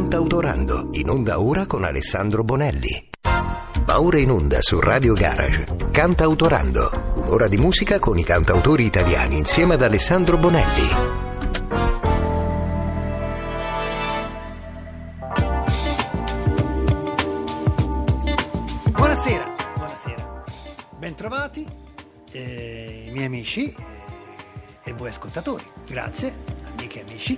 Cantautorando, in onda ora con Alessandro Bonelli. Va in onda su Radio Garage. Cantautorando, un'ora di musica con i cantautori italiani insieme ad Alessandro Bonelli. Buonasera, buonasera. Bentrovati, eh, miei amici eh, e voi ascoltatori. Grazie, amiche e amici.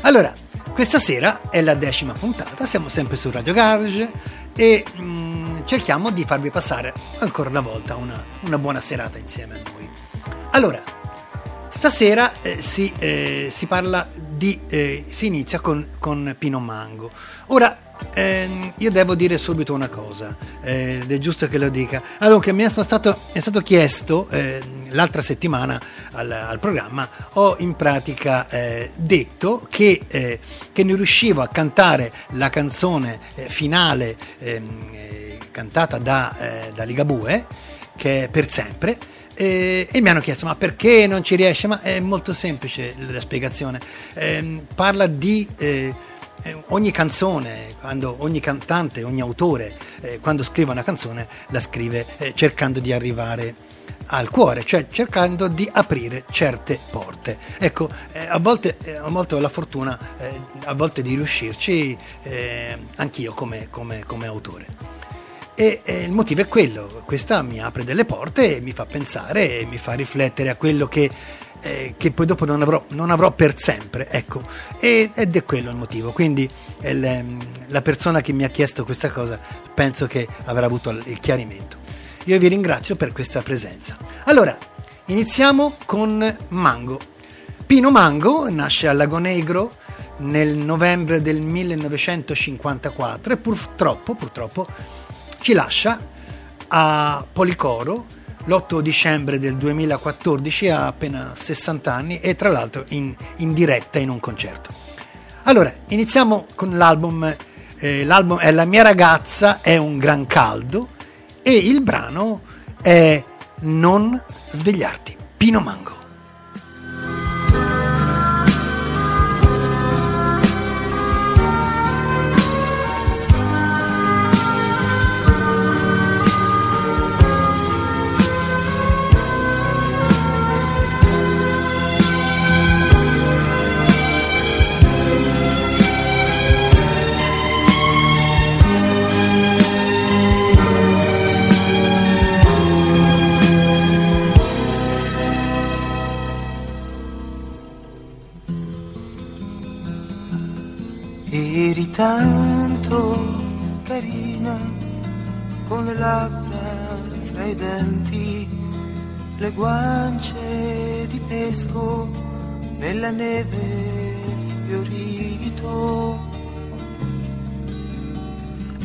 Allora, questa sera è la decima puntata, siamo sempre su Radio Garage e mm, cerchiamo di farvi passare ancora una volta una, una buona serata insieme a noi. Allora, stasera eh, si, eh, si, parla di... Eh, si inizia con, con Pino Mango. Ora, eh, io devo dire subito una cosa, eh, ed è giusto che lo dica. Allora, mi è stato, è stato chiesto eh, l'altra settimana al, al, programma, ho in pratica eh, detto che, eh, che, non riuscivo a cantare la canzone eh, finale ehm, cantata da, da Ligabue, che è per sempre. e mi hanno chiesto ma perché non ci riesce? Ma è molto semplice la spiegazione. Ehm, parla di eh, ogni canzone, quando, ogni cantante, ogni autore, eh, quando scrive una canzone, la scrive eh, cercando di arrivare al cuore, cioè cercando di aprire certe porte. Ecco, eh, a, volte, eh, ho la fortuna, eh, a volte di riuscirci, anch'io come, come, come autore. E, e, il motivo è quello, questa mi apre delle porte e mi fa pensare e mi fa riflettere a quello che eh, che poi dopo non avrò, non avrò, per sempre, ecco, ed è quello il motivo. Quindi il, ehm, la persona che mi ha chiesto questa cosa penso che avrà avuto il chiarimento. Io vi ringrazio per questa presenza. Allora, iniziamo con Mango. Pino Mango nasce a Lago Negro nel novembre del 1954 e purtroppo, purtroppo ci lascia a Policoro l'8 dicembre del 2014 ha appena 60 anni e tra l'altro in, in diretta in un concerto. Allora, iniziamo con l'album, eh, l'album è La mia ragazza è un gran caldo e il brano è Non svegliarti, Pino Mango. Tanto carina, con le labbra fra i denti, le guance di pesco nella neve fiorito.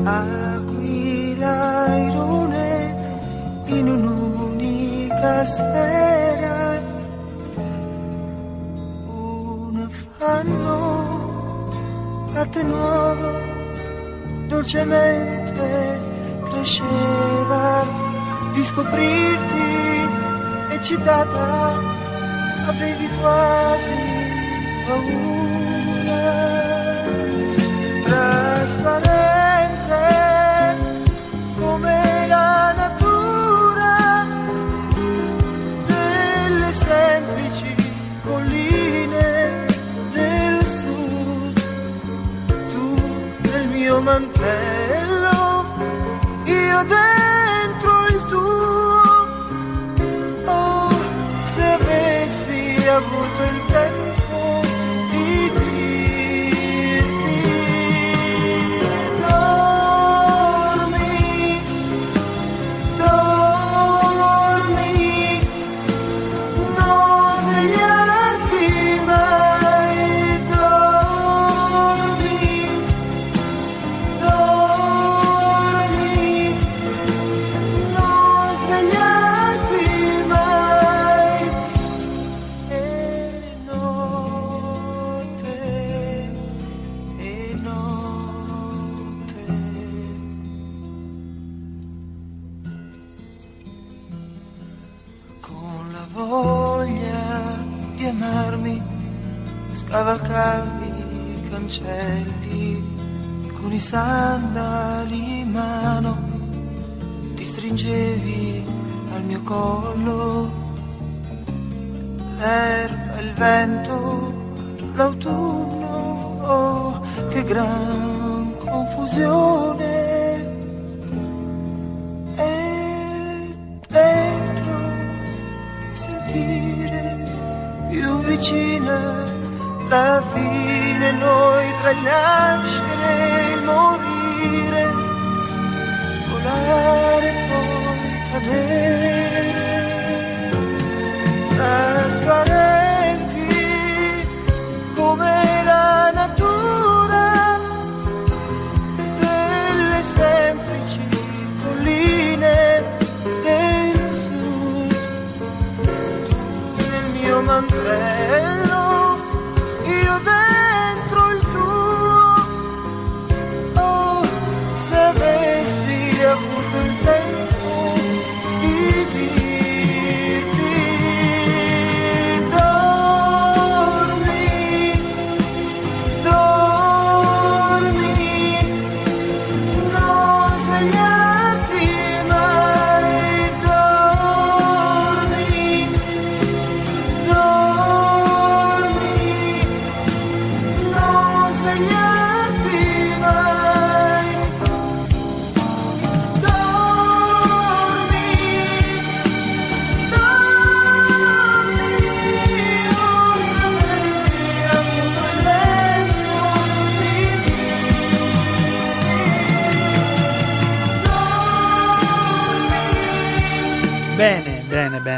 Aquila irone in un'unica sfera, un fanno attenuava dolcemente cresceva di scoprirti eccitata. Avevi quasi paura. Trasparente mantello io dentro il tuo. Oh se avessi avuto il tempo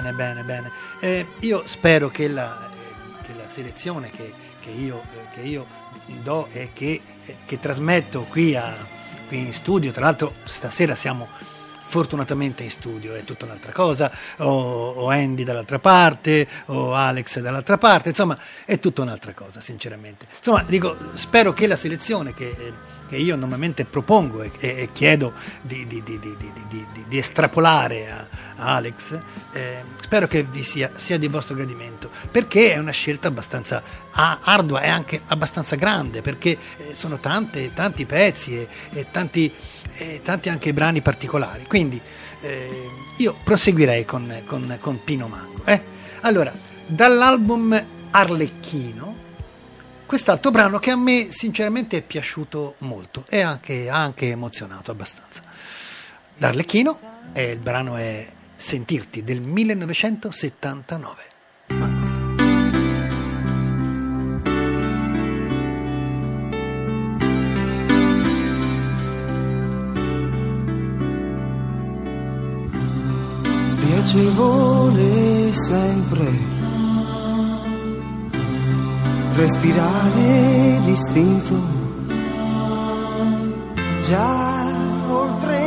Bene, bene, bene. Eh, io spero che la, eh, che la selezione che, che io, eh, che io do e che, eh, che trasmetto qui, a- qui in studio, tra l'altro stasera siamo fortunatamente in studio, è tutta un'altra cosa, o, Andy dall'altra parte, o Alex dall'altra parte, insomma è tutta un'altra cosa sinceramente. Insomma dico, spero che la selezione che... eh, che io normalmente propongo e, e- chiedo di, di- di- di- estrapolare a, a Alex, eh, spero che vi sia, sia di vostro gradimento, perché è una scelta abbastanza ardua e anche abbastanza grande, perché eh, sono tante, tanti pezzi e, e tanti, e tanti anche brani particolari. Quindi eh, io proseguirei con, con- con Pino Mango. eh. Allora, dall'album Arlecchino, quest'altro brano che a me sinceramente è piaciuto molto e anche, anche emozionato abbastanza. D'Arlecchino e il brano è Sentirti del 1979. Mango. Piacevole sempre. Respirare distinto già oltre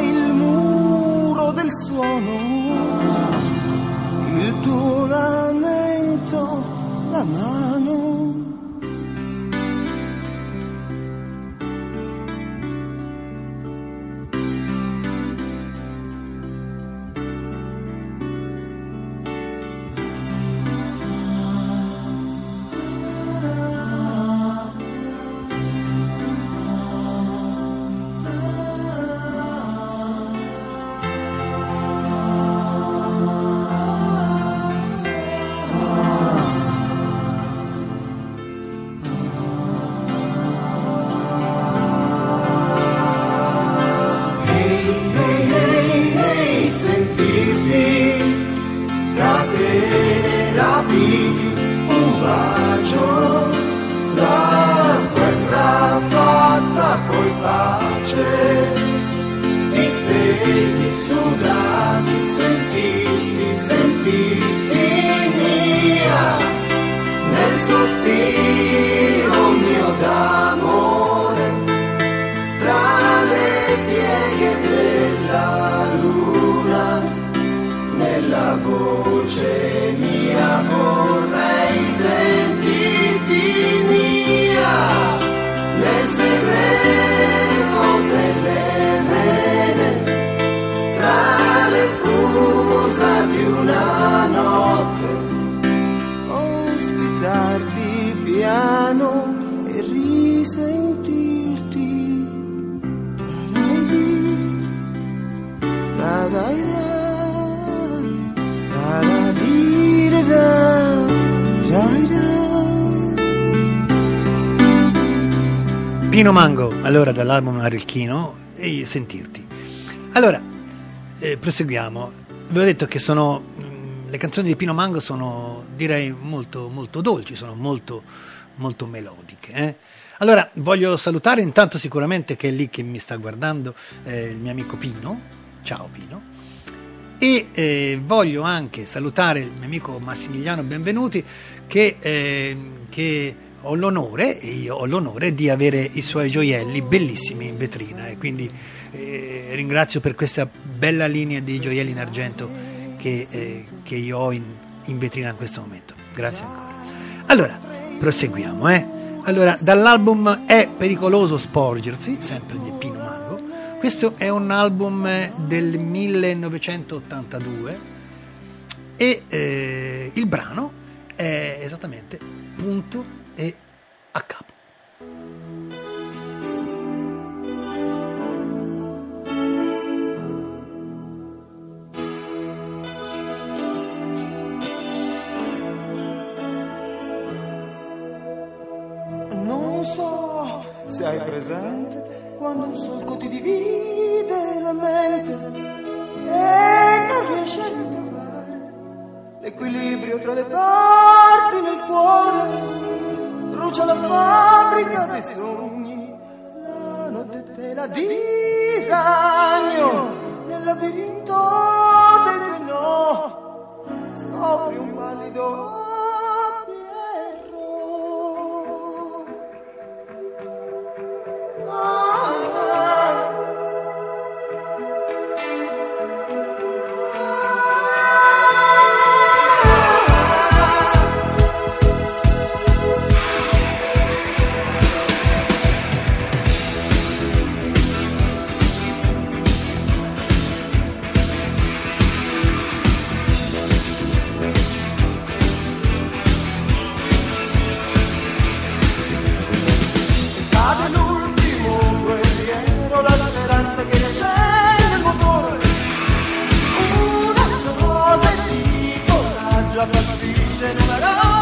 Pino Mango, allora dall'album Arelchino e sentirti. Allora, eh, proseguiamo. Vi ho detto che sono mh, le canzoni di Pino Mango sono direi molto molto dolci, sono molto molto melodiche. Eh? Allora, voglio salutare intanto sicuramente che è lì che mi sta guardando eh, il mio amico Pino. Ciao Pino. E eh, voglio anche salutare il mio amico Massimiliano Benvenuti che, eh, che ho l'onore, io ho l'onore di avere i suoi gioielli bellissimi in vetrina e quindi eh, ringrazio per questa bella linea di gioielli in argento che, eh, che io ho in, in, vetrina in questo momento. Grazie ancora. Allora, proseguiamo. Eh? Allora, dall'album È pericoloso sporgersi, sempre di Pino Mago, questo è un album del 1982 e eh, il brano è esattamente punto a capo. Non so se hai presente quando un solco ti divide la mente e non riesci a ritrovare l'equilibrio tra le parti nel cuore brucia la fabbrica dei sogni, la notte tela di ragno nel labirinto del no, scopri un pallido pierro. Oh. Ah. già passi se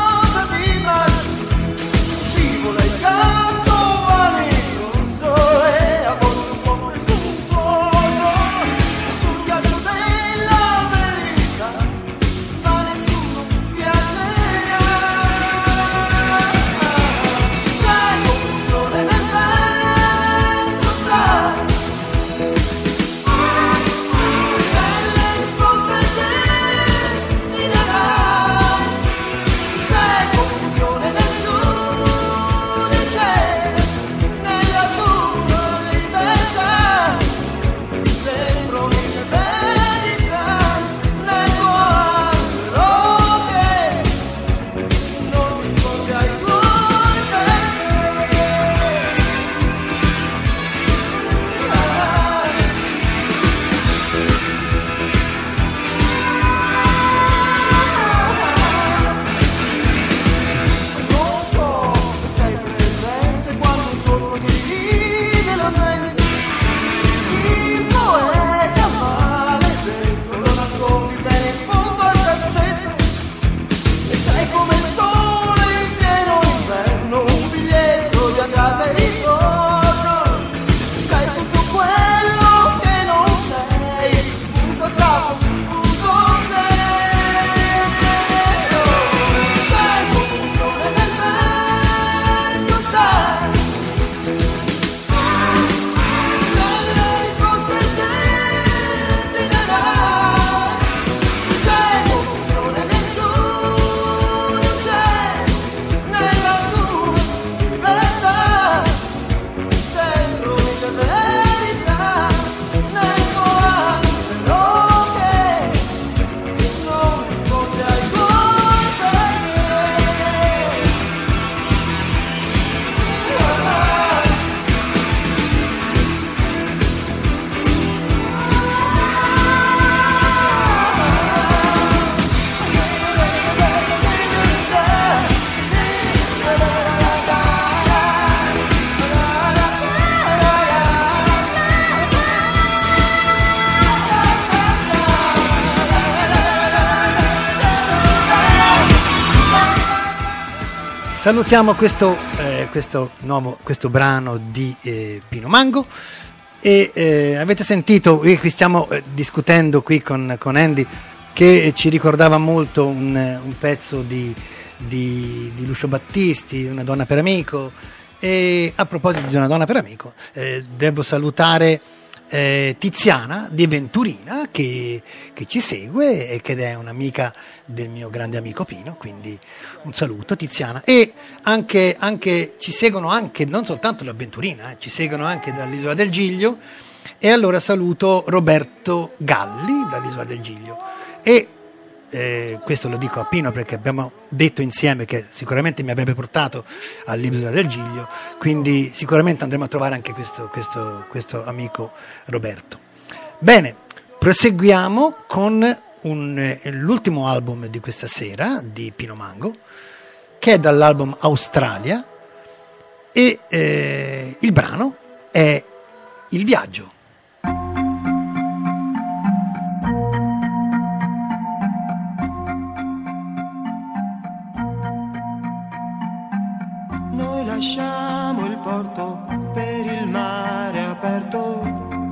salutiamo questo, eh, questo, nuovo, questo brano di eh, Pino Mango. E eh, avete sentito, qui stiamo eh, discutendo qui con, con, Andy, che ci ricordava molto un, un pezzo di, di, di, Lucio Battisti, Una donna per amico. E a proposito di Una donna per amico, eh, devo salutare eh, Tiziana di Venturina che, che, ci segue e che è un'amica del mio grande amico Pino, quindi un saluto Tiziana. E anche, anche ci seguono anche, non soltanto da Venturina, eh, ci seguono anche dall'isola del Giglio e allora saluto Roberto Galli dall'isola del Giglio. E eh, questo lo dico a Pino perché abbiamo detto insieme che sicuramente mi avrebbe portato all'isola del Giglio, quindi sicuramente andremo a trovare anche questo, questo, questo amico Roberto. Bene, proseguiamo con un, eh, l'ultimo album di questa sera di Pino Mango, che è dall'album Australia e eh, il brano è Il viaggio. Lasciamo il porto per il mare aperto,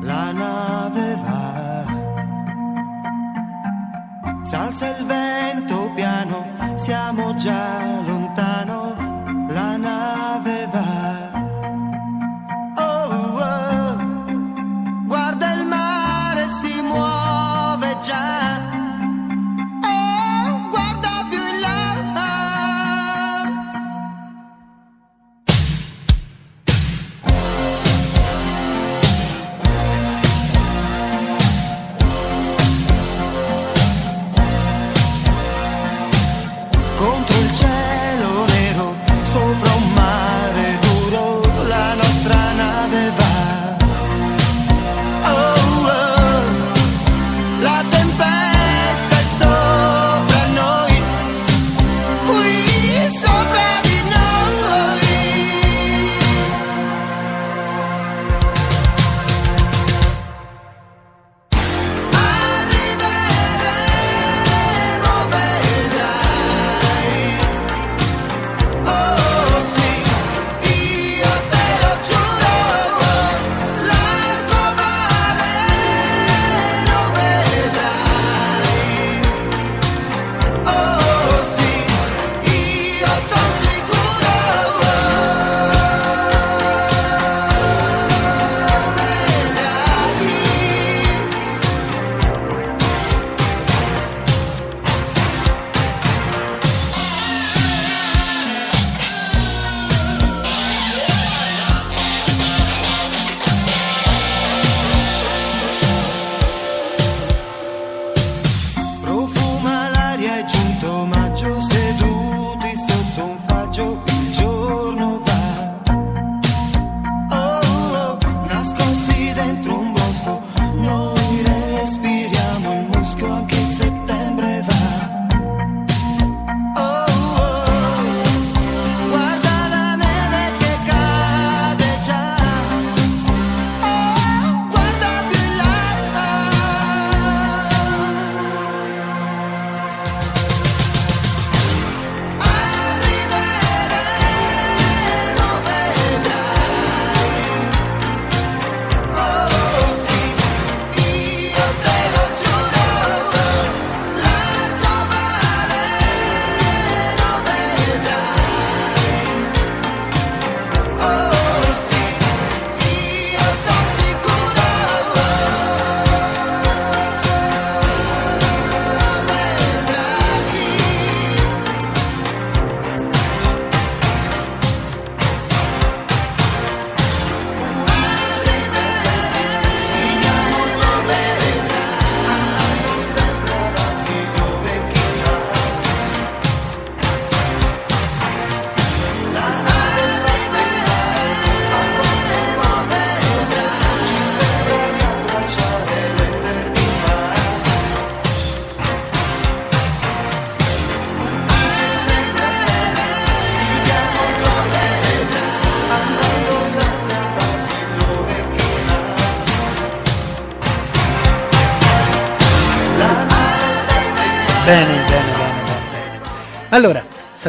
la nave va. S'alza il vento piano, siamo già lontano,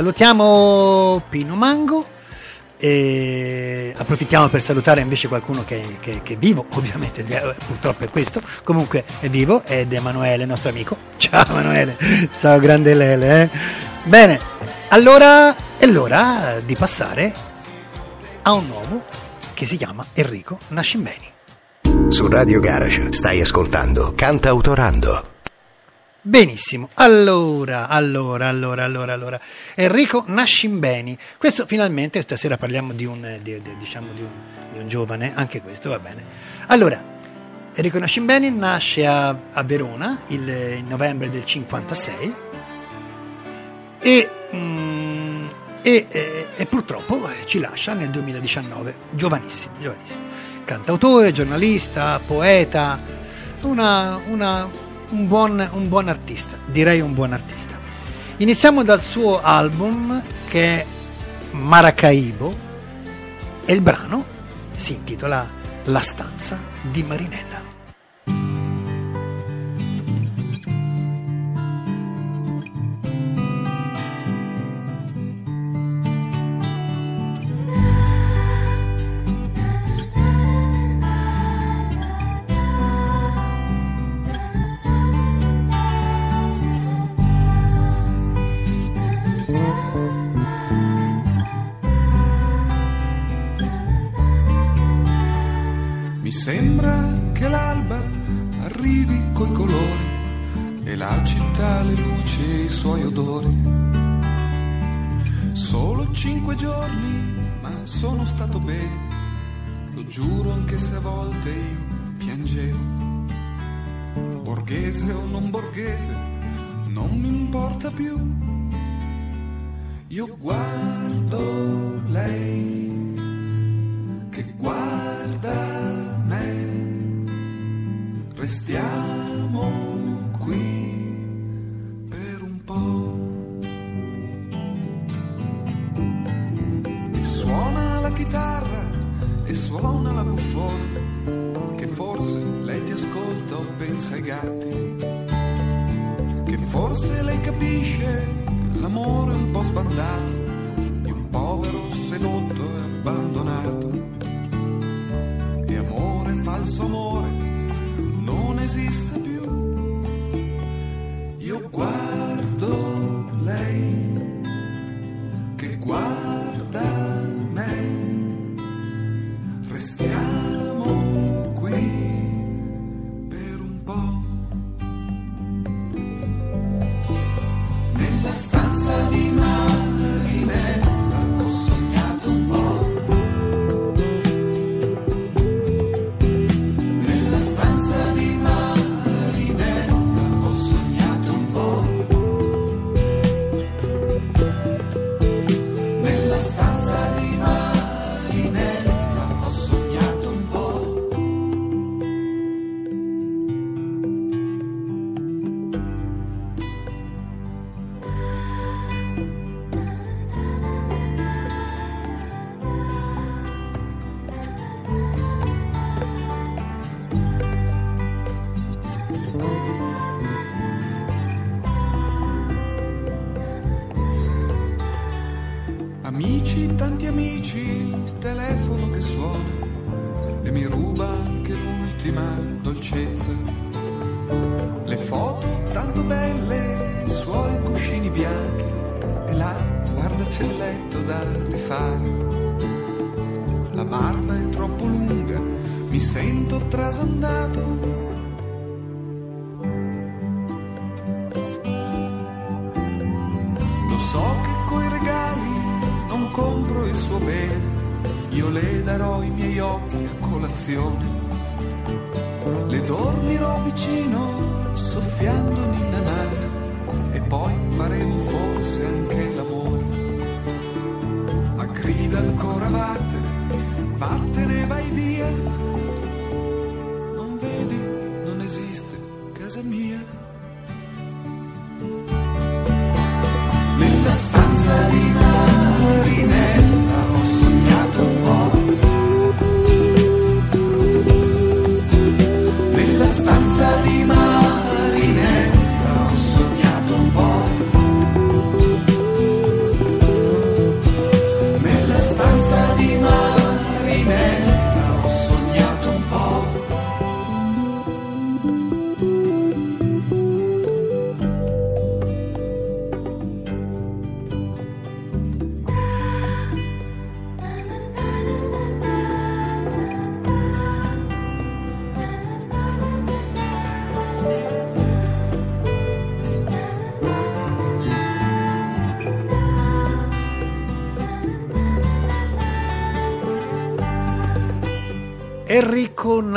salutiamo Pino Mango. E approfittiamo per salutare invece qualcuno che, che, che è vivo, ovviamente purtroppo è questo, comunque è vivo ed è Emanuele, nostro amico. Ciao Emanuele, ciao grande Lele. Eh. Bene, allora è l'ora di passare a un nuovo che si chiama Enrico Nascimbeni. Su Radio Garage stai ascoltando Canta Autorando. Benissimo, allora, allora, allora, allora, allora, Enrico Nascimbeni, questo finalmente stasera parliamo di un, di, di, diciamo di un, di un giovane, anche questo va bene. Allora, Enrico Nascimbeni nasce a, a Verona il, il, novembre del 56 e, mm, e, e, e purtroppo eh, ci lascia nel 2019, giovanissimo, giovanissimo. Cantautore, giornalista, poeta, una, una un buon, un buon artista, direi un buon artista. Iniziamo dal suo album che è Maracaibo e il brano si intitola La stanza di Marinella.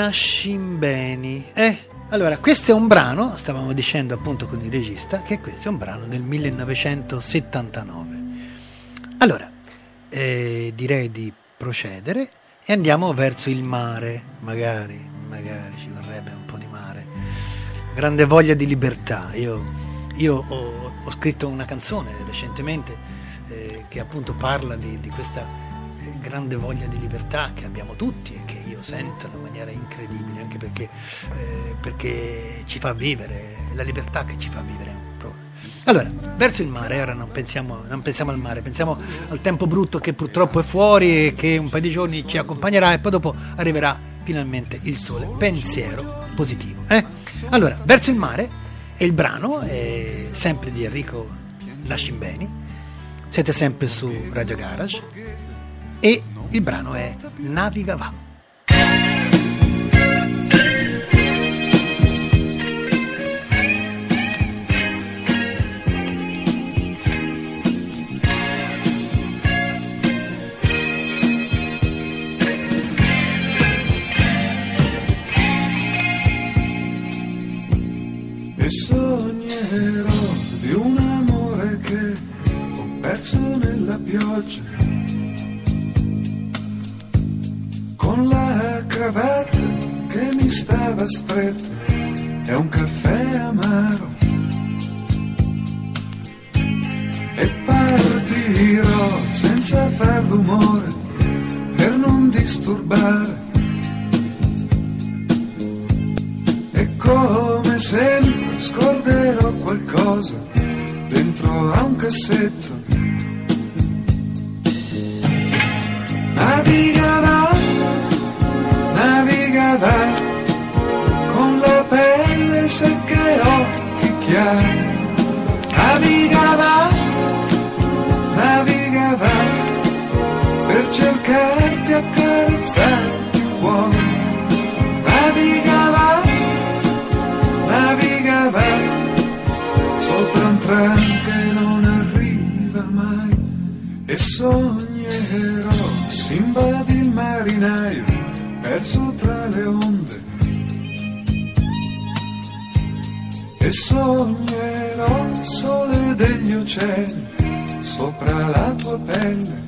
Enrico Nascimbeni. Eh, allora, questo è un brano, stavamo dicendo appunto con il regista, che questo è un brano del 1979. Allora, eh, direi di procedere e andiamo verso il mare, magari, magari ci vorrebbe un po' di mare. Grande voglia di libertà. Io, io ho, ho, scritto una canzone recentemente eh, che appunto parla di, di questa eh, grande voglia di libertà che abbiamo tutti io sento in maniera incredibile, anche perché, eh, perché ci fa vivere, è la libertà che ci fa vivere. Allora, verso il mare, ora non pensiamo, non pensiamo, al mare, pensiamo al tempo brutto che purtroppo è fuori e che un paio di giorni ci accompagnerà e poi dopo arriverà finalmente il sole. Pensiero positivo. Eh? Allora, verso il mare è il brano, è sempre di Enrico Lascimbeni, siete sempre su Radio Garage e il brano è Naviga. e sognerò di un amore che ho perso nella pioggia. Con la cravatta che mi stava stretta e un caffè amaro. E partirò senza far rumore per non disturbare. E come sempre scorderò qualcosa dentro a un cassetto. Naviga vai, naviga vai, con la pelle secca e occhi chiari. Naviga vai, naviga vai, per cercarti accarezzare. sognerò. Simbad il marinaio perso tra le onde. E sognerò sole degli oceani sopra la tua pelle.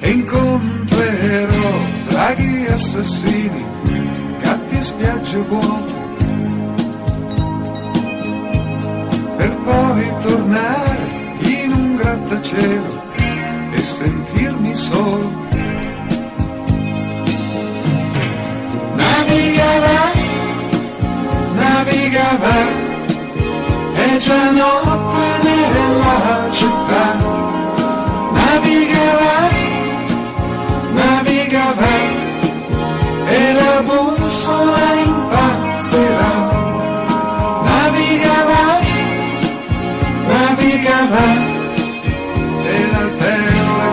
E incontrerò draghi assassini gatti e spiagge vuote. Per poi tornare grattacielo e sentirmi solo. Navigava, navigava, è già notte nella città. Navigava, navigava, e la bussola impazzirà. Navigava, navigava.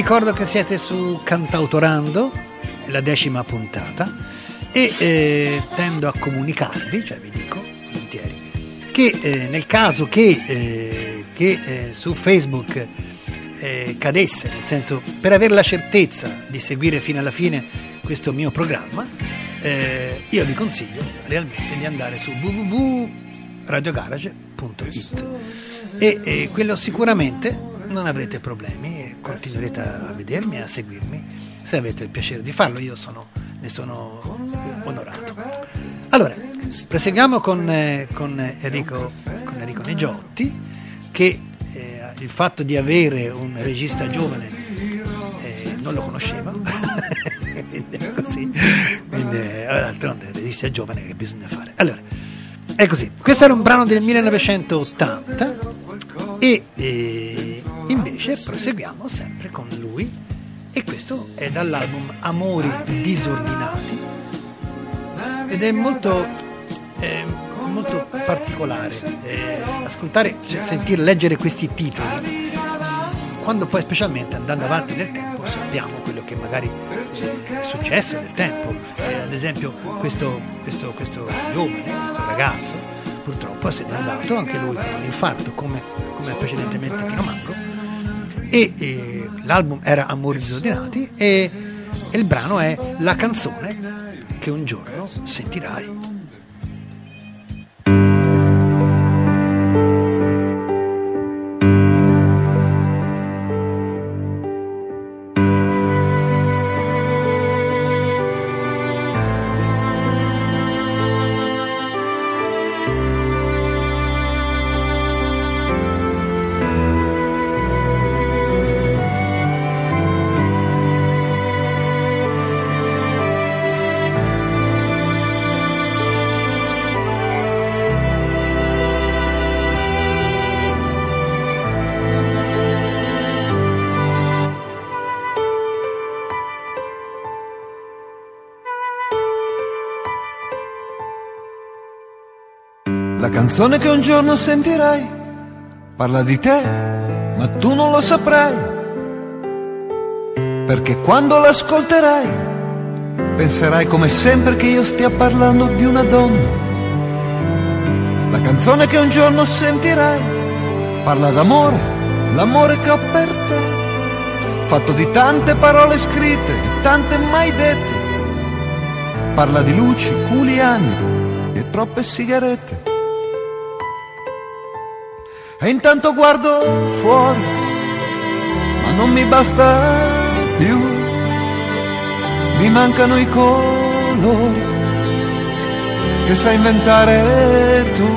ricordo che siete su Cantautorando, la decima puntata, e eh, tendo a comunicarvi, cioè vi dico, volentieri, che eh, nel caso che, eh, che eh, su Facebook eh, cadesse, nel senso per avere la certezza di seguire fino alla fine questo mio programma, eh, io vi consiglio realmente di andare su www.radiogarage.it e, quello sicuramente non avrete problemi e continuerete a vedermi, a seguirmi se avete il piacere di farlo, io sono, ne sono onorato. Allora, proseguiamo con, eh, con, Enrico, con Enrico Negiotti, che eh, il fatto di avere un regista giovane eh, non lo conosceva, quindi è così, quindi eh, d'altronde il regista giovane che bisogna fare. Allora, è così, questo era un brano del 1980 e eh, invece proseguiamo sempre con lui. E questo è dall'album Amori disordinati. Ed è molto, eh, molto particolare eh, ascoltare, sentire, leggere questi titoli. Quando poi specialmente andando avanti nel tempo sappiamo quello che magari è successo nel tempo. Eh, ad esempio questo, questo, questo giovane, questo ragazzo purtroppo se n'è andato anche lui con un infarto come, come precedentemente Pino Mango e, e l'album era Amori disordinati e, e il brano è La canzone che un giorno sentirai. Canzone che un giorno sentirai parla di te, ma tu non lo saprai. Perché quando l'ascolterai penserai come sempre che io stia parlando di una donna. La canzone che un giorno sentirai parla d'amore, l'amore che ho per te, fatto di tante parole scritte e tante mai dette. Parla di luci, culi anni e troppe sigarette. E intanto guardo fuori, ma non mi basta più. Mi mancano i colori che sai inventare tu.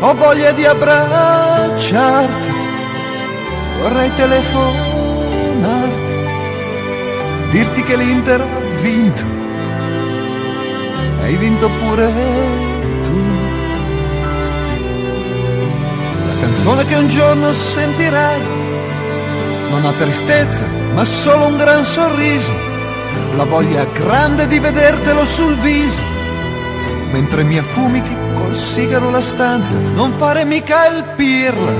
Ho voglia di abbracciarti, vorrei telefonarti, dirti che l'Inter ha vinto, hai vinto pure canzone che un giorno sentirai. Non ha tristezza, ma solo un gran sorriso, la voglia grande di vedertelo sul viso, mentre mi affumichi col sigaro la stanza, non fare mica il pirla.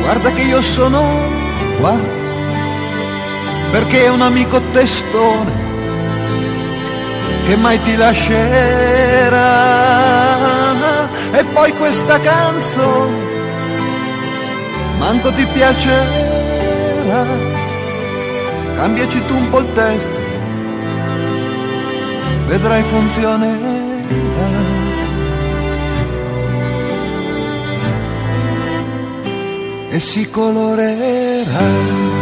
Guarda che io sono qua, perché è un amico testone che mai ti lascerà e poi questa canzone manco ti piacerà. Cambiaci tu un po' il testo vedrai funzionerà. E si colorerà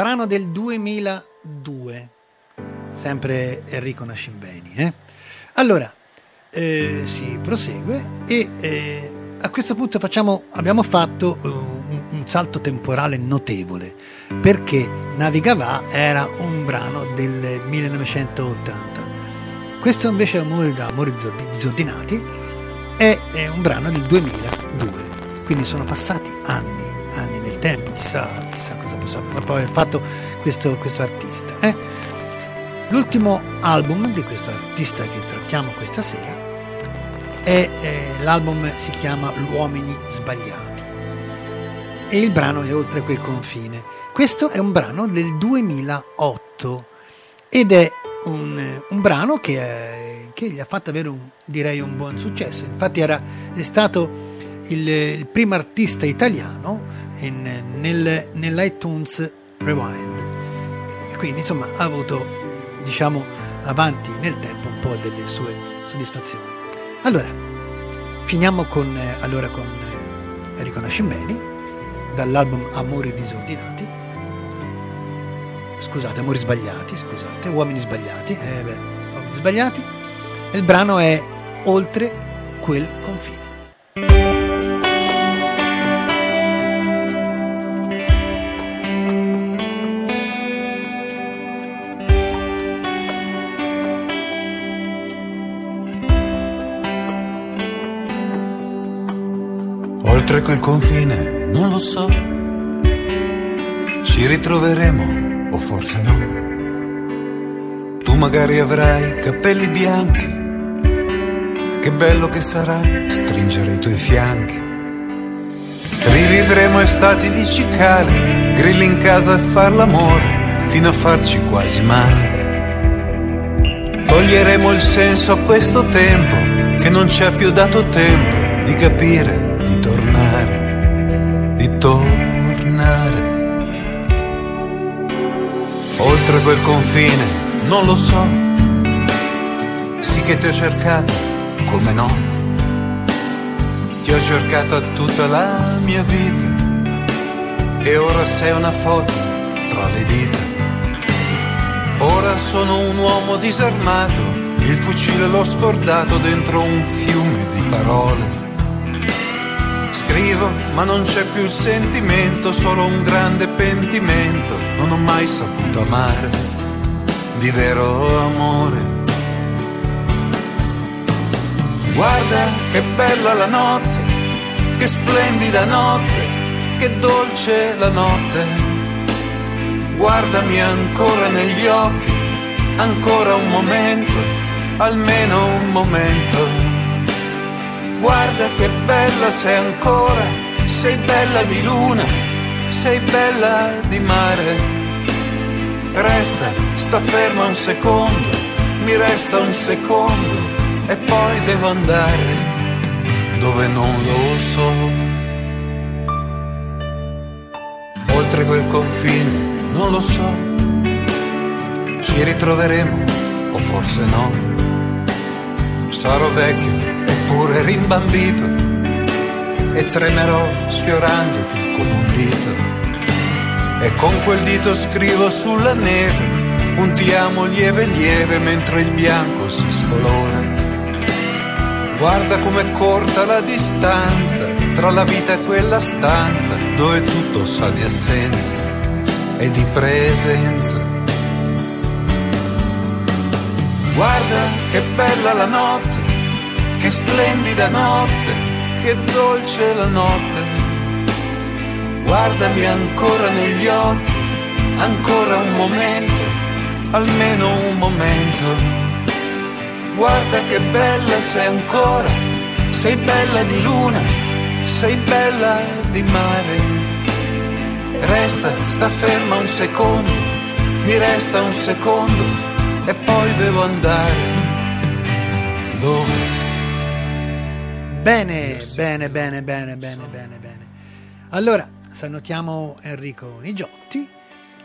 brano del 2002, sempre Enrico Nascimbeni. Eh? Allora, eh, si prosegue e eh, a questo punto facciamo, abbiamo fatto uh, un, un, salto temporale notevole perché Navigava era un brano del 1980. Questo invece è Amore da Amori disordinati è, è un brano del 2002, quindi sono passati anni, tempo, chissà, chissà cosa poi aver fatto questo, questo artista. Eh? L'ultimo album di questo artista che trattiamo questa sera è, eh, l'album si chiama L'uomini sbagliati e il brano è Oltre quel confine. Questo è un brano del 2008 ed è un, un brano che, è, che, gli ha fatto avere un, direi un buon successo. Infatti era, è stato il, il primo artista italiano in, nel, nell'iTunes Rewind. E quindi insomma ha avuto diciamo avanti nel tempo un po' delle sue soddisfazioni. Allora, finiamo con, allora, con Enrico Nascimbeni dall'album Amori disordinati. Scusate, amori sbagliati, scusate, uomini sbagliati, eh beh, uomini sbagliati. Il brano è Oltre quel confine. Oltre quel confine, non lo so, ci ritroveremo o forse no. Tu magari avrai capelli bianchi, che bello che sarà stringere i tuoi fianchi. Rivivremo estati di cicale, grilli in casa e far l'amore, fino a farci quasi male. Toglieremo il senso a questo tempo, che non ci ha più dato tempo di capire di tornare. Oltre quel confine, non lo so, sì che ti ho cercato, come no. Ti ho cercata tutta la mia vita e ora sei una foto tra le dita. Ora sono un uomo disarmato, il fucile l'ho scordato dentro un fiume di parole scrivo, ma non c'è più il sentimento, solo un grande pentimento. Non ho mai saputo amare di vero amore. Guarda che bella la notte, che splendida notte, che dolce la notte. Guardami ancora negli occhi, ancora un momento, almeno un momento Guarda che bella sei ancora, sei bella di luna, sei bella di mare. Resta, sta ferma un secondo, mi resta un secondo e poi devo andare dove non lo so. Oltre quel confine, non lo so, ci ritroveremo o forse no. Sarò vecchio eppure rimbambito e tremerò sfiorandoti con un dito. E con quel dito scrivo sulla neve un ti amo lieve lieve mentre il bianco si scolora. Guarda com'è corta la distanza tra la vita e quella stanza dove tutto sa di assenza e di presenza. Guarda che bella la notte che splendida notte, che dolce la notte. Guardami ancora negli occhi, ancora un momento, almeno un momento. Guarda che bella sei ancora, sei bella di luna, sei bella di mare. Resta, sta ferma un secondo, mi resta un secondo e poi devo andare. Dove? Bene, bene, bene, bene, bene, bene, bene. Allora, salutiamo Enrico Nigiotti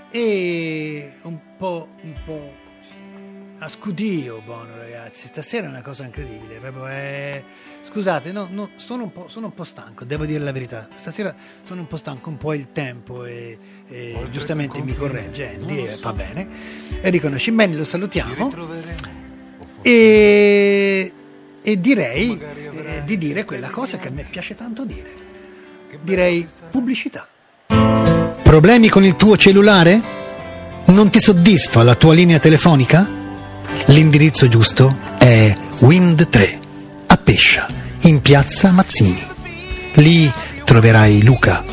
e un po', un po' a scudio, buono ragazzi, stasera è una cosa incredibile, proprio è... Scusate, no, no, sono, un sono, un po', stanco, devo dire la verità, stasera sono un po' stanco, un po' il tempo e, e giustamente mi corregge Andy e fa bene. Enrico Nascimbeni lo salutiamo. e, e direi eh, di dire quella cosa che a me piace tanto dire. Direi pubblicità. Problemi con il tuo cellulare? Non ti soddisfa la tua linea telefonica? L'indirizzo giusto è Wind 3 a Pescia, in piazza Mazzini. Lì troverai Luca,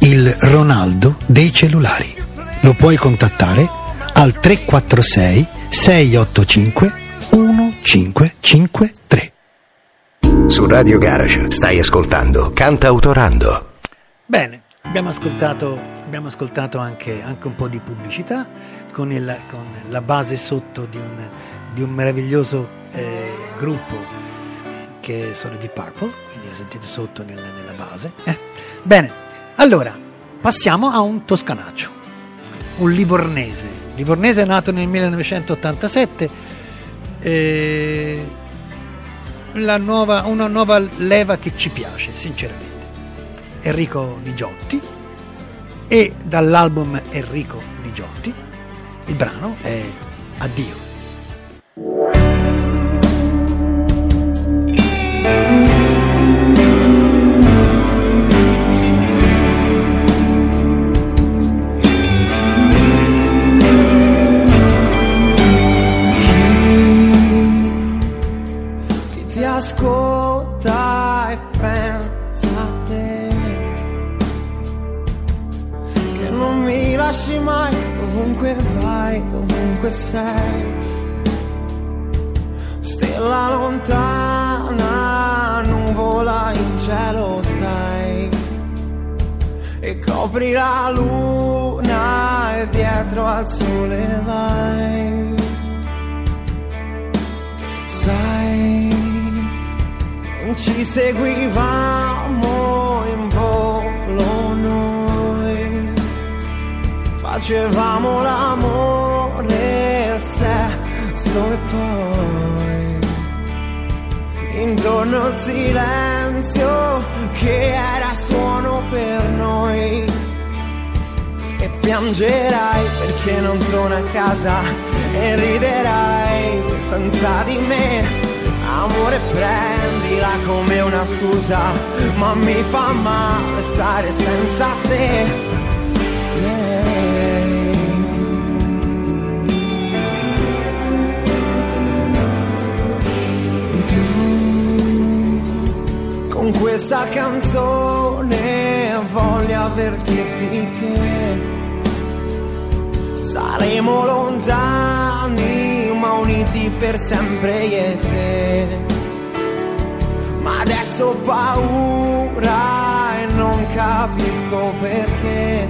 il Ronaldo dei cellulari. Lo puoi contattare al 346 685 1553. Su Radio Garage stai ascoltando Canta Autorando. Bene, abbiamo ascoltato, abbiamo ascoltato anche, anche, un po' di pubblicità con, il, con la base sotto di un, di un meraviglioso eh, gruppo che sono di Purple, quindi sentite sotto nel, nella base. Eh? Bene, allora passiamo a un toscanaccio, un livornese. Livornese è nato nel 1987. Eh, nuova, una nuova leva che ci piace, sinceramente. Enrico Nigiotti e dall'album Enrico Nigiotti il brano è Addio. Dove sei. Stella lontana, nuvola in cielo stai. E copri la luna e dietro al sole vai. Sai, non ci seguivamo in volo noi. Facevamo l'amore stesso e poi intorno il silenzio che era suono per noi e piangerai perché non sono a casa e riderai senza di me Amore prendila come una scusa ma mi fa male stare senza te. Con questa canzone voglio avvertirti che saremo lontani uniti per sempre io e te. Ma adesso ho paura e non capisco perché.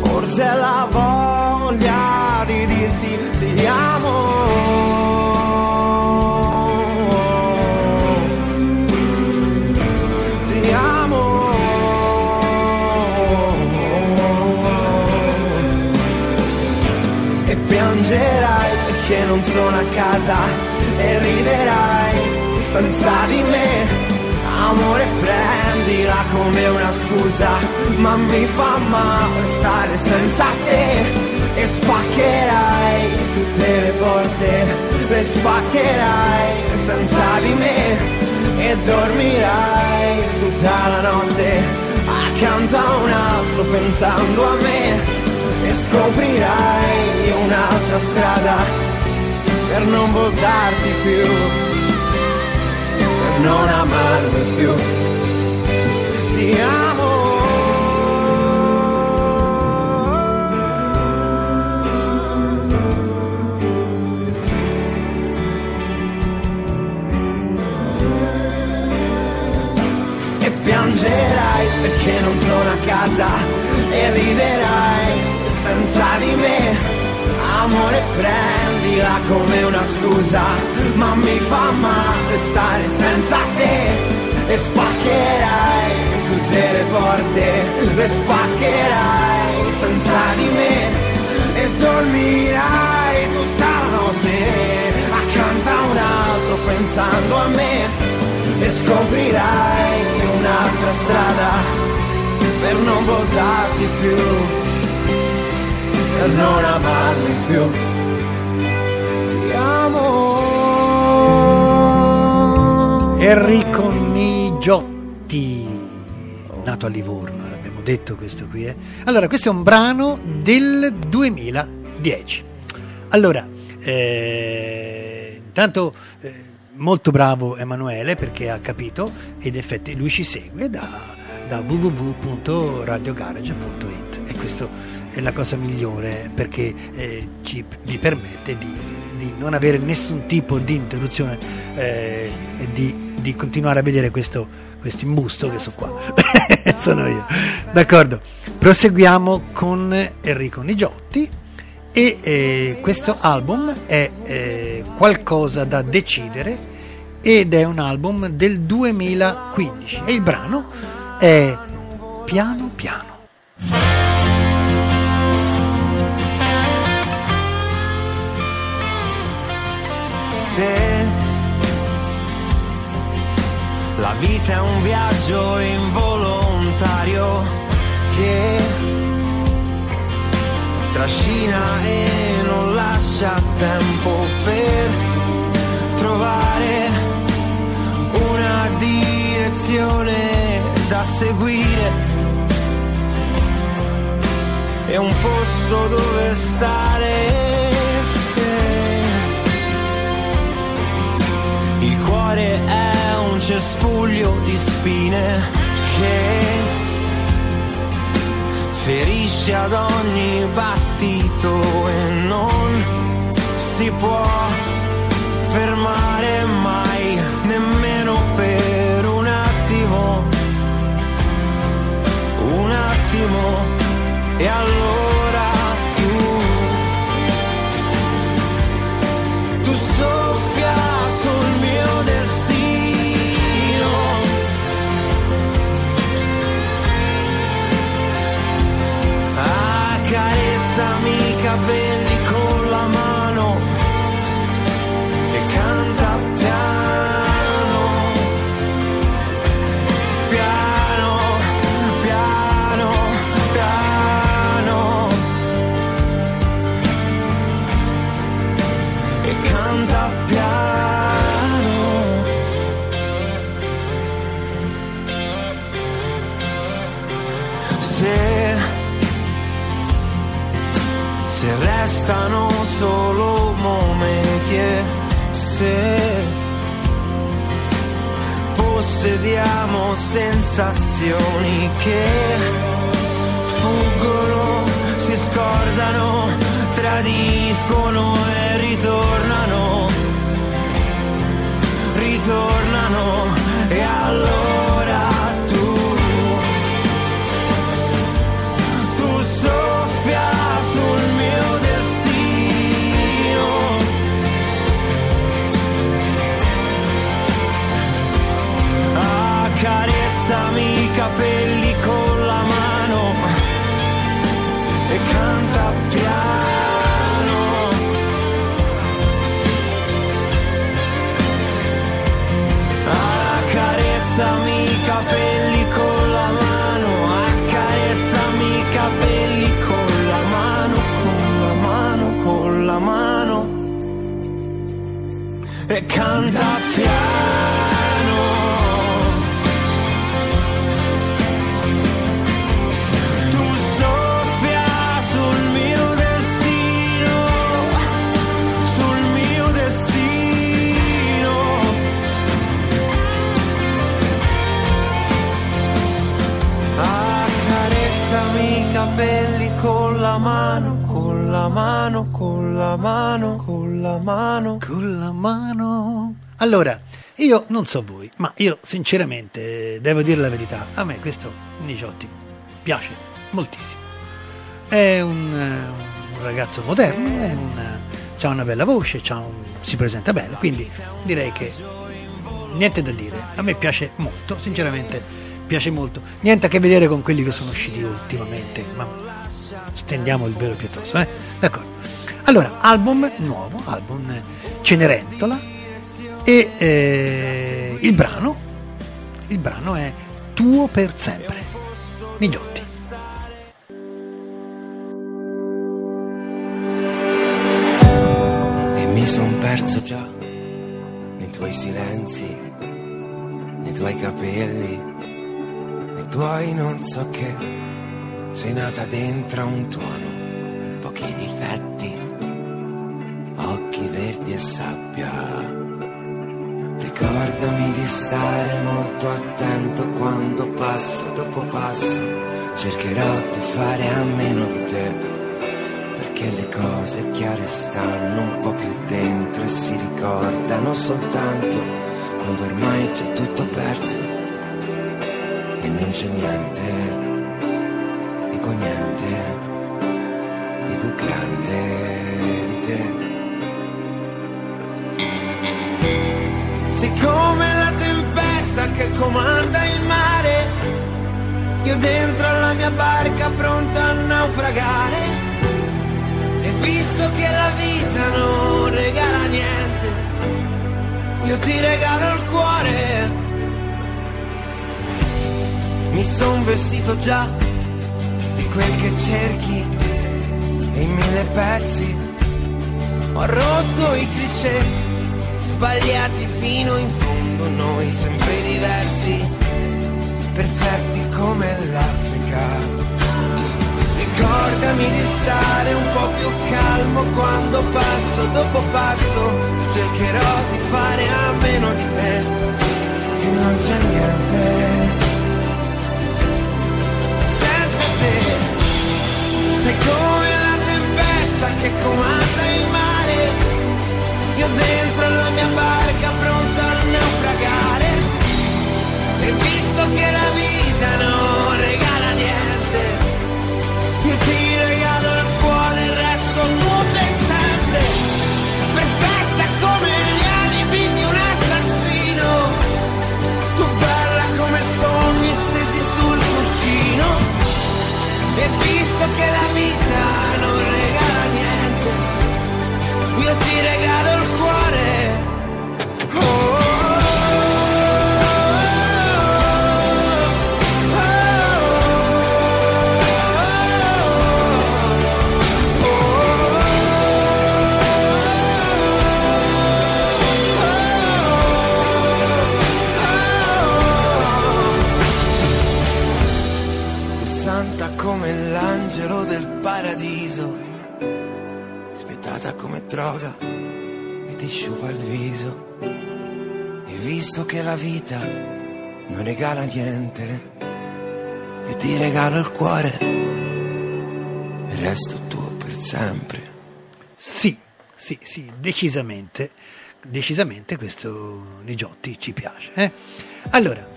Forse la voglia di dirti ti amo. Perché non sono a casa e riderai senza di me. Amore prendila come una scusa, ma mi fa male stare senza te. E spaccherai tutte le porte, le spaccherai senza di me. E dormirai tutta la notte accanto a un altro pensando a me e scoprirai un'altra strada per non voltarti più, per non amarmi più. Ti amo. E piangerai perché non sono a casa e riderai senza di me. Amore prendila come una scusa, ma mi fa male stare senza te. E spaccherai tutte le porte, le spaccherai senza di me. E dormirai tutta la notte accanto a un altro pensando a me. E scoprirai un'altra strada per non voltarti più per non amarmi più. Enrico Nigiotti, nato a Livorno, l'abbiamo detto questo qui. Eh? Allora, questo è un brano del 2010. Allora, eh, intanto... Eh, molto bravo Emanuele perché ha capito ed effetti lui ci segue da, da www.radiogarage.it e questo è la cosa migliore perché eh, ci, vi permette di, di, non avere nessun tipo di interruzione eh, di, di, continuare a vedere questo, questo imbusto che so qua, sono io. D'accordo, proseguiamo con Enrico Nigiotti e eh, questo album è eh, qualcosa da decidere ed è un album del 2015 e il brano è Piano Piano. Se la vita è un viaggio involontario che trascina e non lascia tempo per trovare una direzione da seguire e un posto dove stare. Se il cuore è cespuglio di spine che ferisce ad ogni battito e non si può fermare mai, nemmeno per un attimo, un attimo, e allora tu, tu soffia possediamo sensazioni che fuggono, si scordano, tradiscono e ritornano, ritornano e allora capelli con la mano e canta piano. Accarezzami i capelli con la mano, accarezzami i capelli con la mano, con la mano, con la mano e canta piano. La mano, con la mano. Con la mano. Allora, io non so voi, ma io sinceramente devo dire la verità. A me questo Niciotti piace moltissimo. È un, eh, un ragazzo moderno, è un, ha una bella voce, un- si presenta bene, quindi direi che niente da dire. A me piace molto, sinceramente piace molto. Niente a che vedere con quelli che sono usciti ultimamente, ma stendiamo il velo pietoso, eh? D'accordo. Allora, album nuovo, album Cenerentola e eh, il brano, il brano è Tuo per sempre, Nigiotti. E mi son perso già nei tuoi silenzi, nei tuoi capelli, nei tuoi non so che. Sei nata dentro un tuono, pochi difetti, verdi e sabbia. Ricordami di stare molto attento quando passo dopo passo, cercherò di fare a meno di te perché le cose chiare stanno un po' più dentro e si ricordano soltanto quando ormai è già tutto perso. e non c'è niente, dico niente, comanda il mare, io dentro alla mia barca pronta a naufragare. E visto che la vita non regala niente, io ti regalo il cuore. Mi son vestito già di quel che cerchi e in mille pezzi ho rotto i cliché, sbagliati fino in fondo, noi sempre diversi, perfetti come l'Africa. Ricordami di stare un po' più calmo quando passo dopo passo, cercherò di fare a meno di te, che non c'è niente Sei come la tempesta che comanda il mare. Io dentro la mia barca pronta a naufragare. E visto che la vita non regala niente, io ti regalo il cuore resto tuo per sempre. Sì, sì, sì, decisamente, decisamente questo Nigiotti ci piace. Eh? Allora,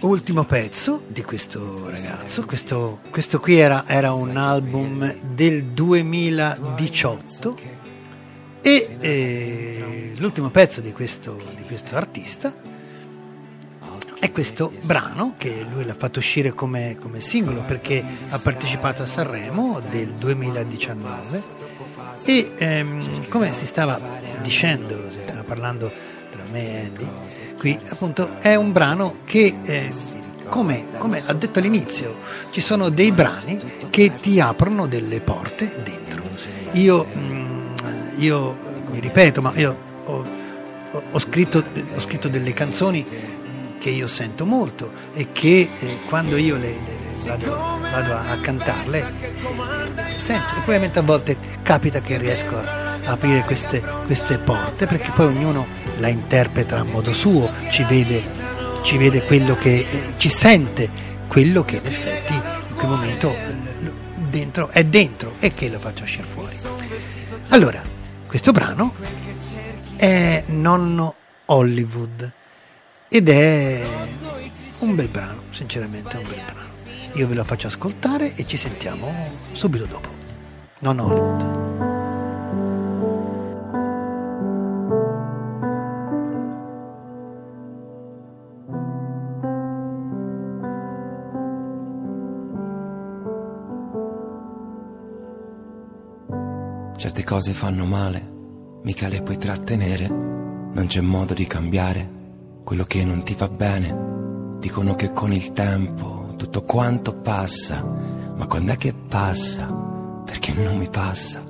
ultimo pezzo di questo ragazzo. Questo, questo qui era, era, un album del 2018 e eh, l'ultimo pezzo di questo, di questo, artista è questo brano che lui l'ha fatto uscire come, come singolo perché ha partecipato a Sanremo del 2019 e ehm, come si stava dicendo, si stava parlando tra me e Andy, qui appunto è un brano che, eh, come, come ha detto all'inizio, ci sono dei brani che ti aprono delle porte dentro. Io, mm, io mi ripeto, ma io ho, ho, ho, scritto, ho, scritto, delle canzoni che io sento molto e che eh, quando io le, le Vado, vado, a, a cantarle, sento e poi a volte capita che riesco a, aprire queste, queste porte perché poi ognuno la interpreta a modo suo, ci vede, ci vede quello che eh, ci sente, quello che in effetti in quel momento dentro, è dentro e che lo faccia uscire fuori. Allora, questo brano è Nonno Hollywood ed è un bel brano, sinceramente è un bel brano. Io ve lo faccio ascoltare e ci sentiamo subito dopo. Nonno Hollywood. Certe cose fanno male, mica le puoi trattenere, non c'è modo di cambiare quello che non ti va bene. Dicono che con il tempo tutto quanto passa, ma quando è che passa? Perché non mi passa.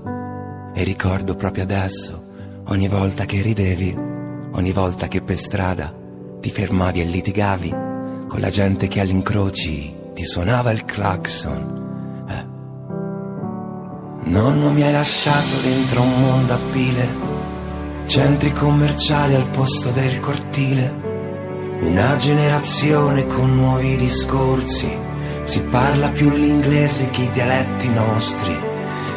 E ricordo proprio adesso, ogni volta che ridevi, ogni volta che per strada ti fermavi e litigavi con la gente che all'incroci ti suonava il clacson Nonno mi hai lasciato dentro un mondo a pile, centri commerciali al posto del cortile, una generazione con nuovi discorsi, si parla più l'inglese che i dialetti nostri,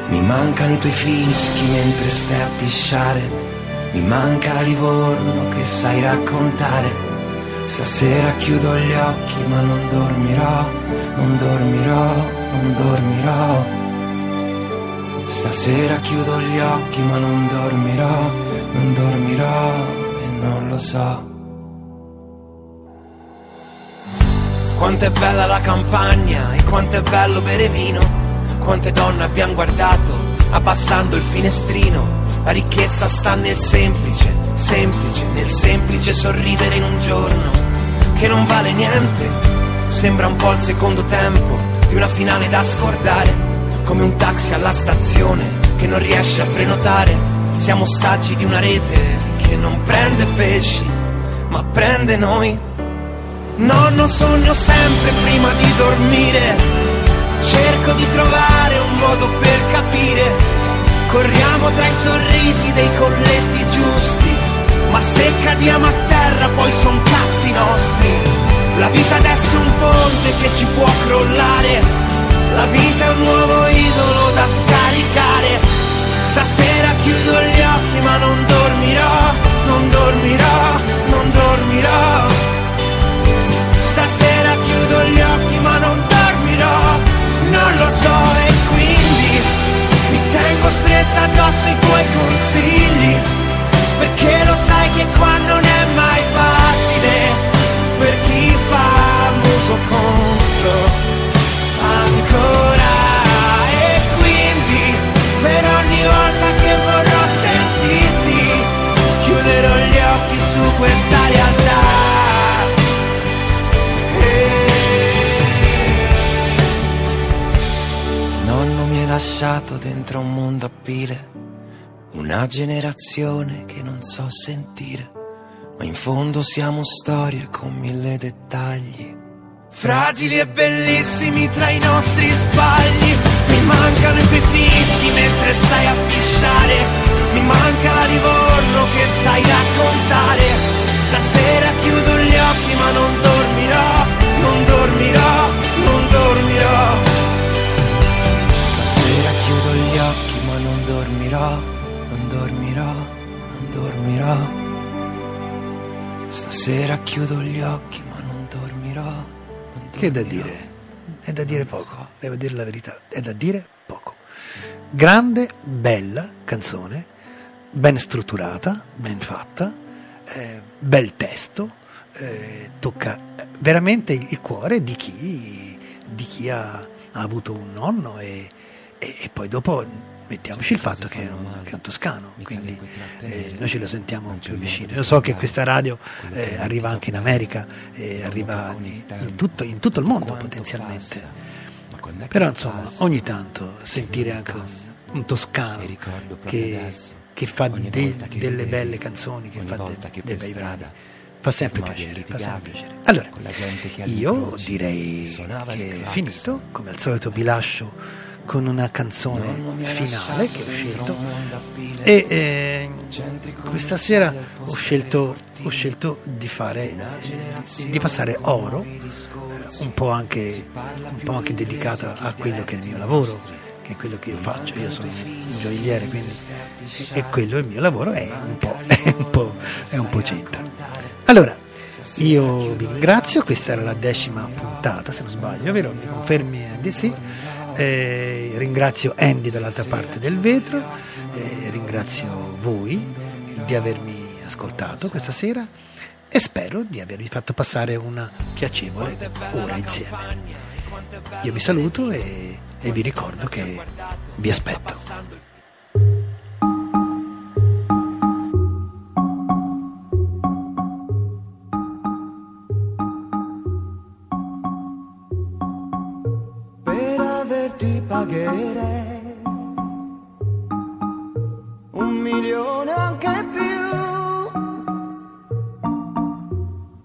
mi mancano i tuoi fischi mentre stai a pisciare, mi manca la Livorno che sai raccontare, Stasera chiudo gli occhi ma non dormirò, non dormirò, non dormirò. Stasera chiudo gli occhi ma non dormirò, non dormirò e non lo so. Quanto è bella la campagna e quanto è bello bere vino, quante donne abbiamo guardato abbassando il finestrino. La ricchezza sta nel semplice, semplice, nel semplice sorridere in un giorno che non vale niente. Sembra un po' il secondo tempo di una finale da scordare, come un taxi alla stazione che non riesce a prenotare. Siamo ostaggi di una rete che non prende pesci, ma prende noi. Nonno sogno sempre prima di dormire, cerco di trovare un modo per capire. Corriamo tra i sorrisi dei colletti giusti, ma se cadiamo a terra poi son cazzi nostri. La vita adesso è un ponte che ci può crollare, la vita è un nuovo idolo da scaricare. Stasera chiudo gli occhi ma non dormirò, non dormirò, non dormirò. Stasera chiudo gli occhi ma non dormirò, non lo so e quindi mi tengo stretta addosso i tuoi consigli, perché lo sai che qua non è mai facile, per chi fa muso contro ancora. E quindi per ogni volta che vorrò sentirti, chiuderò gli occhi su questa realtà. Lasciato dentro un mondo a pile, una generazione che non so sentire, ma in fondo siamo storie con mille dettagli. Fragili e bellissimi tra i nostri sbagli, mi mancano i tuoi fischi mentre stai a pisciare, mi manca la Livorno che sai raccontare. Stasera chiudo gli occhi ma non dormirò, non dormirò, non dormirò. Stasera chiudo gli occhi ma non dormirò, non dormirò, non dormirò. Stasera chiudo gli occhi ma non dormirò. non Che è da dormirò. dire? È da dire poco, devo dire la verità, è da dire poco. Grande, bella canzone, ben strutturata, ben fatta, eh, bel testo, eh, tocca veramente il cuore di chi, di chi ha, ha avuto un nonno e, e- e poi dopo mettiamoci il fatto che è un, che è un toscano, quindi eh, noi ce lo sentiamo più vicino. Io so che questa radio eh, arriva anche in America, e arriva in, in tutto, in tutto il mondo potenzialmente. Però insomma, ogni tanto sentire anche un, un toscano che, che fa de- delle belle canzoni, che fa de- dei bei brani, fa sempre piacere. Fa sempre piacere. Allora, io direi che è finito, come al solito vi lascio con una canzone finale che ho scelto. e eh, questa sera ho scelto, ho scelto di fare eh, di passare oro eh, un po' anche un po' anche dedicata a quello che è il mio lavoro che è quello che io faccio. Io sono un gioielliere quindi e quello è il mio lavoro è un po', è un po', è un po' c'entra allora io vi ringrazio questa era la decima puntata se non sbaglio vero? mi confermi di sì eh, ringrazio Andy dall'altra parte del vetro, eh, ringrazio voi di avermi ascoltato questa sera e spero di avervi fatto passare una piacevole ora insieme. Io vi saluto e, e vi ricordo che vi aspetto. Pagherei un milione anche più.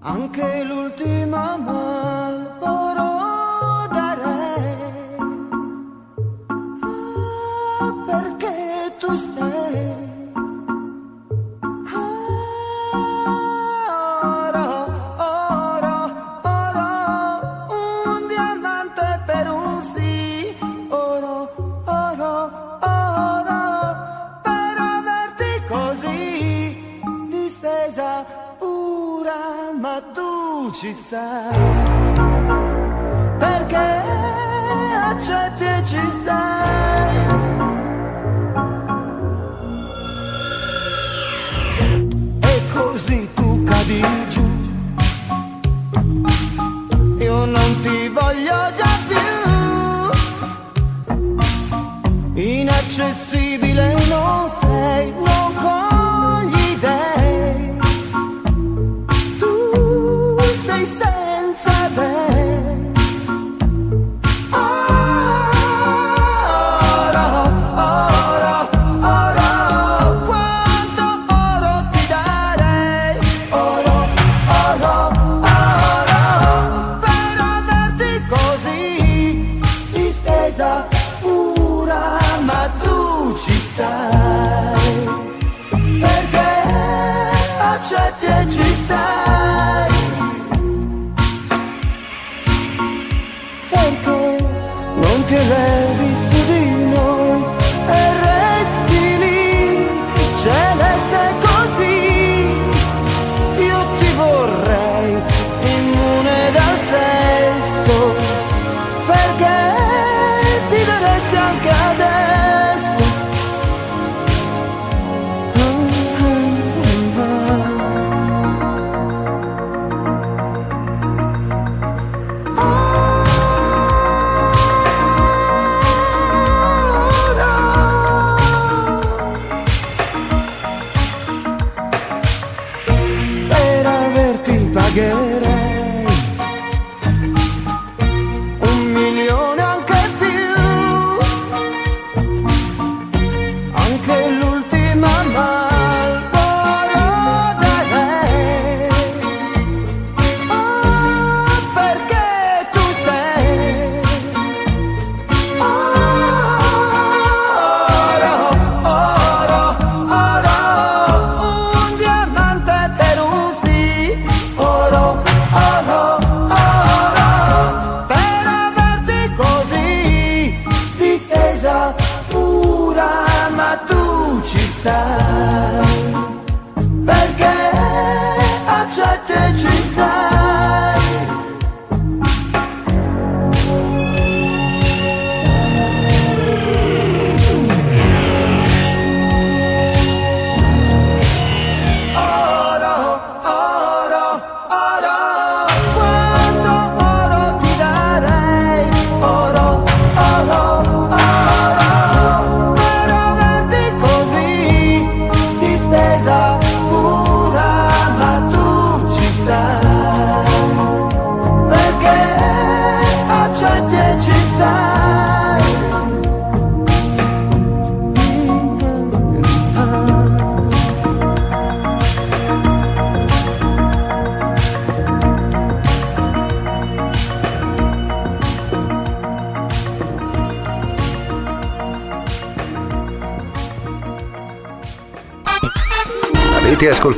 Anche l'ultima Marlboro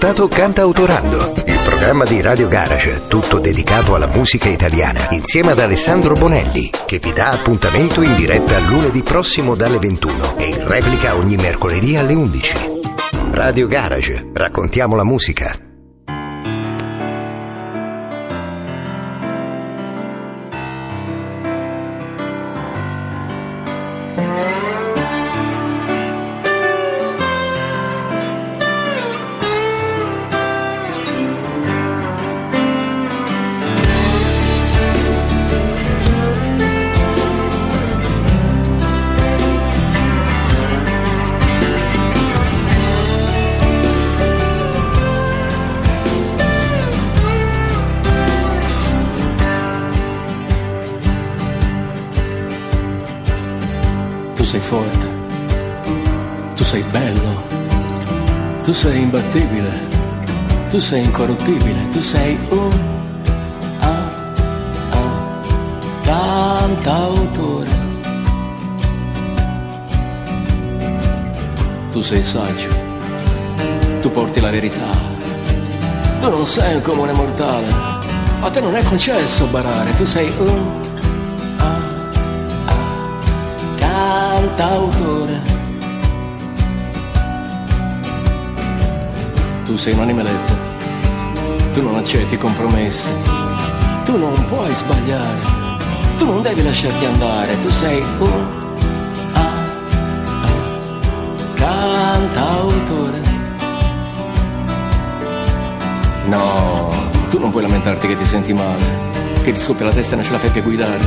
ascoltato Cantautorando, il programma di Radio Garage, tutto dedicato alla musica italiana, insieme ad Alessandro Bonelli, che vi dà appuntamento in diretta lunedì prossimo dalle 21 e in replica ogni mercoledì alle 11. Radio Garage, raccontiamo la musica. imbattibile, tu sei incorruttibile, tu sei un ah, ah, cantautore. Tu sei saggio, tu porti la verità, tu non sei un comune mortale, a te non è concesso barare, tu sei un ah, ah, cantautore. tu sei un animaletto. Tu non accetti compromessi. Tu non puoi sbagliare. Tu non devi lasciarti andare. Tu sei un a, a, cantautore. No, tu non puoi lamentarti che ti senti male che ti scoppia la testa e non ce la fai più a guidare.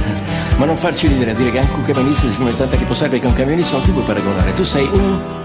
Ma non farci ridere a dire che anche un camionista si fa tanta che può sapere che un camionista non ti puoi paragonare. Tu sei un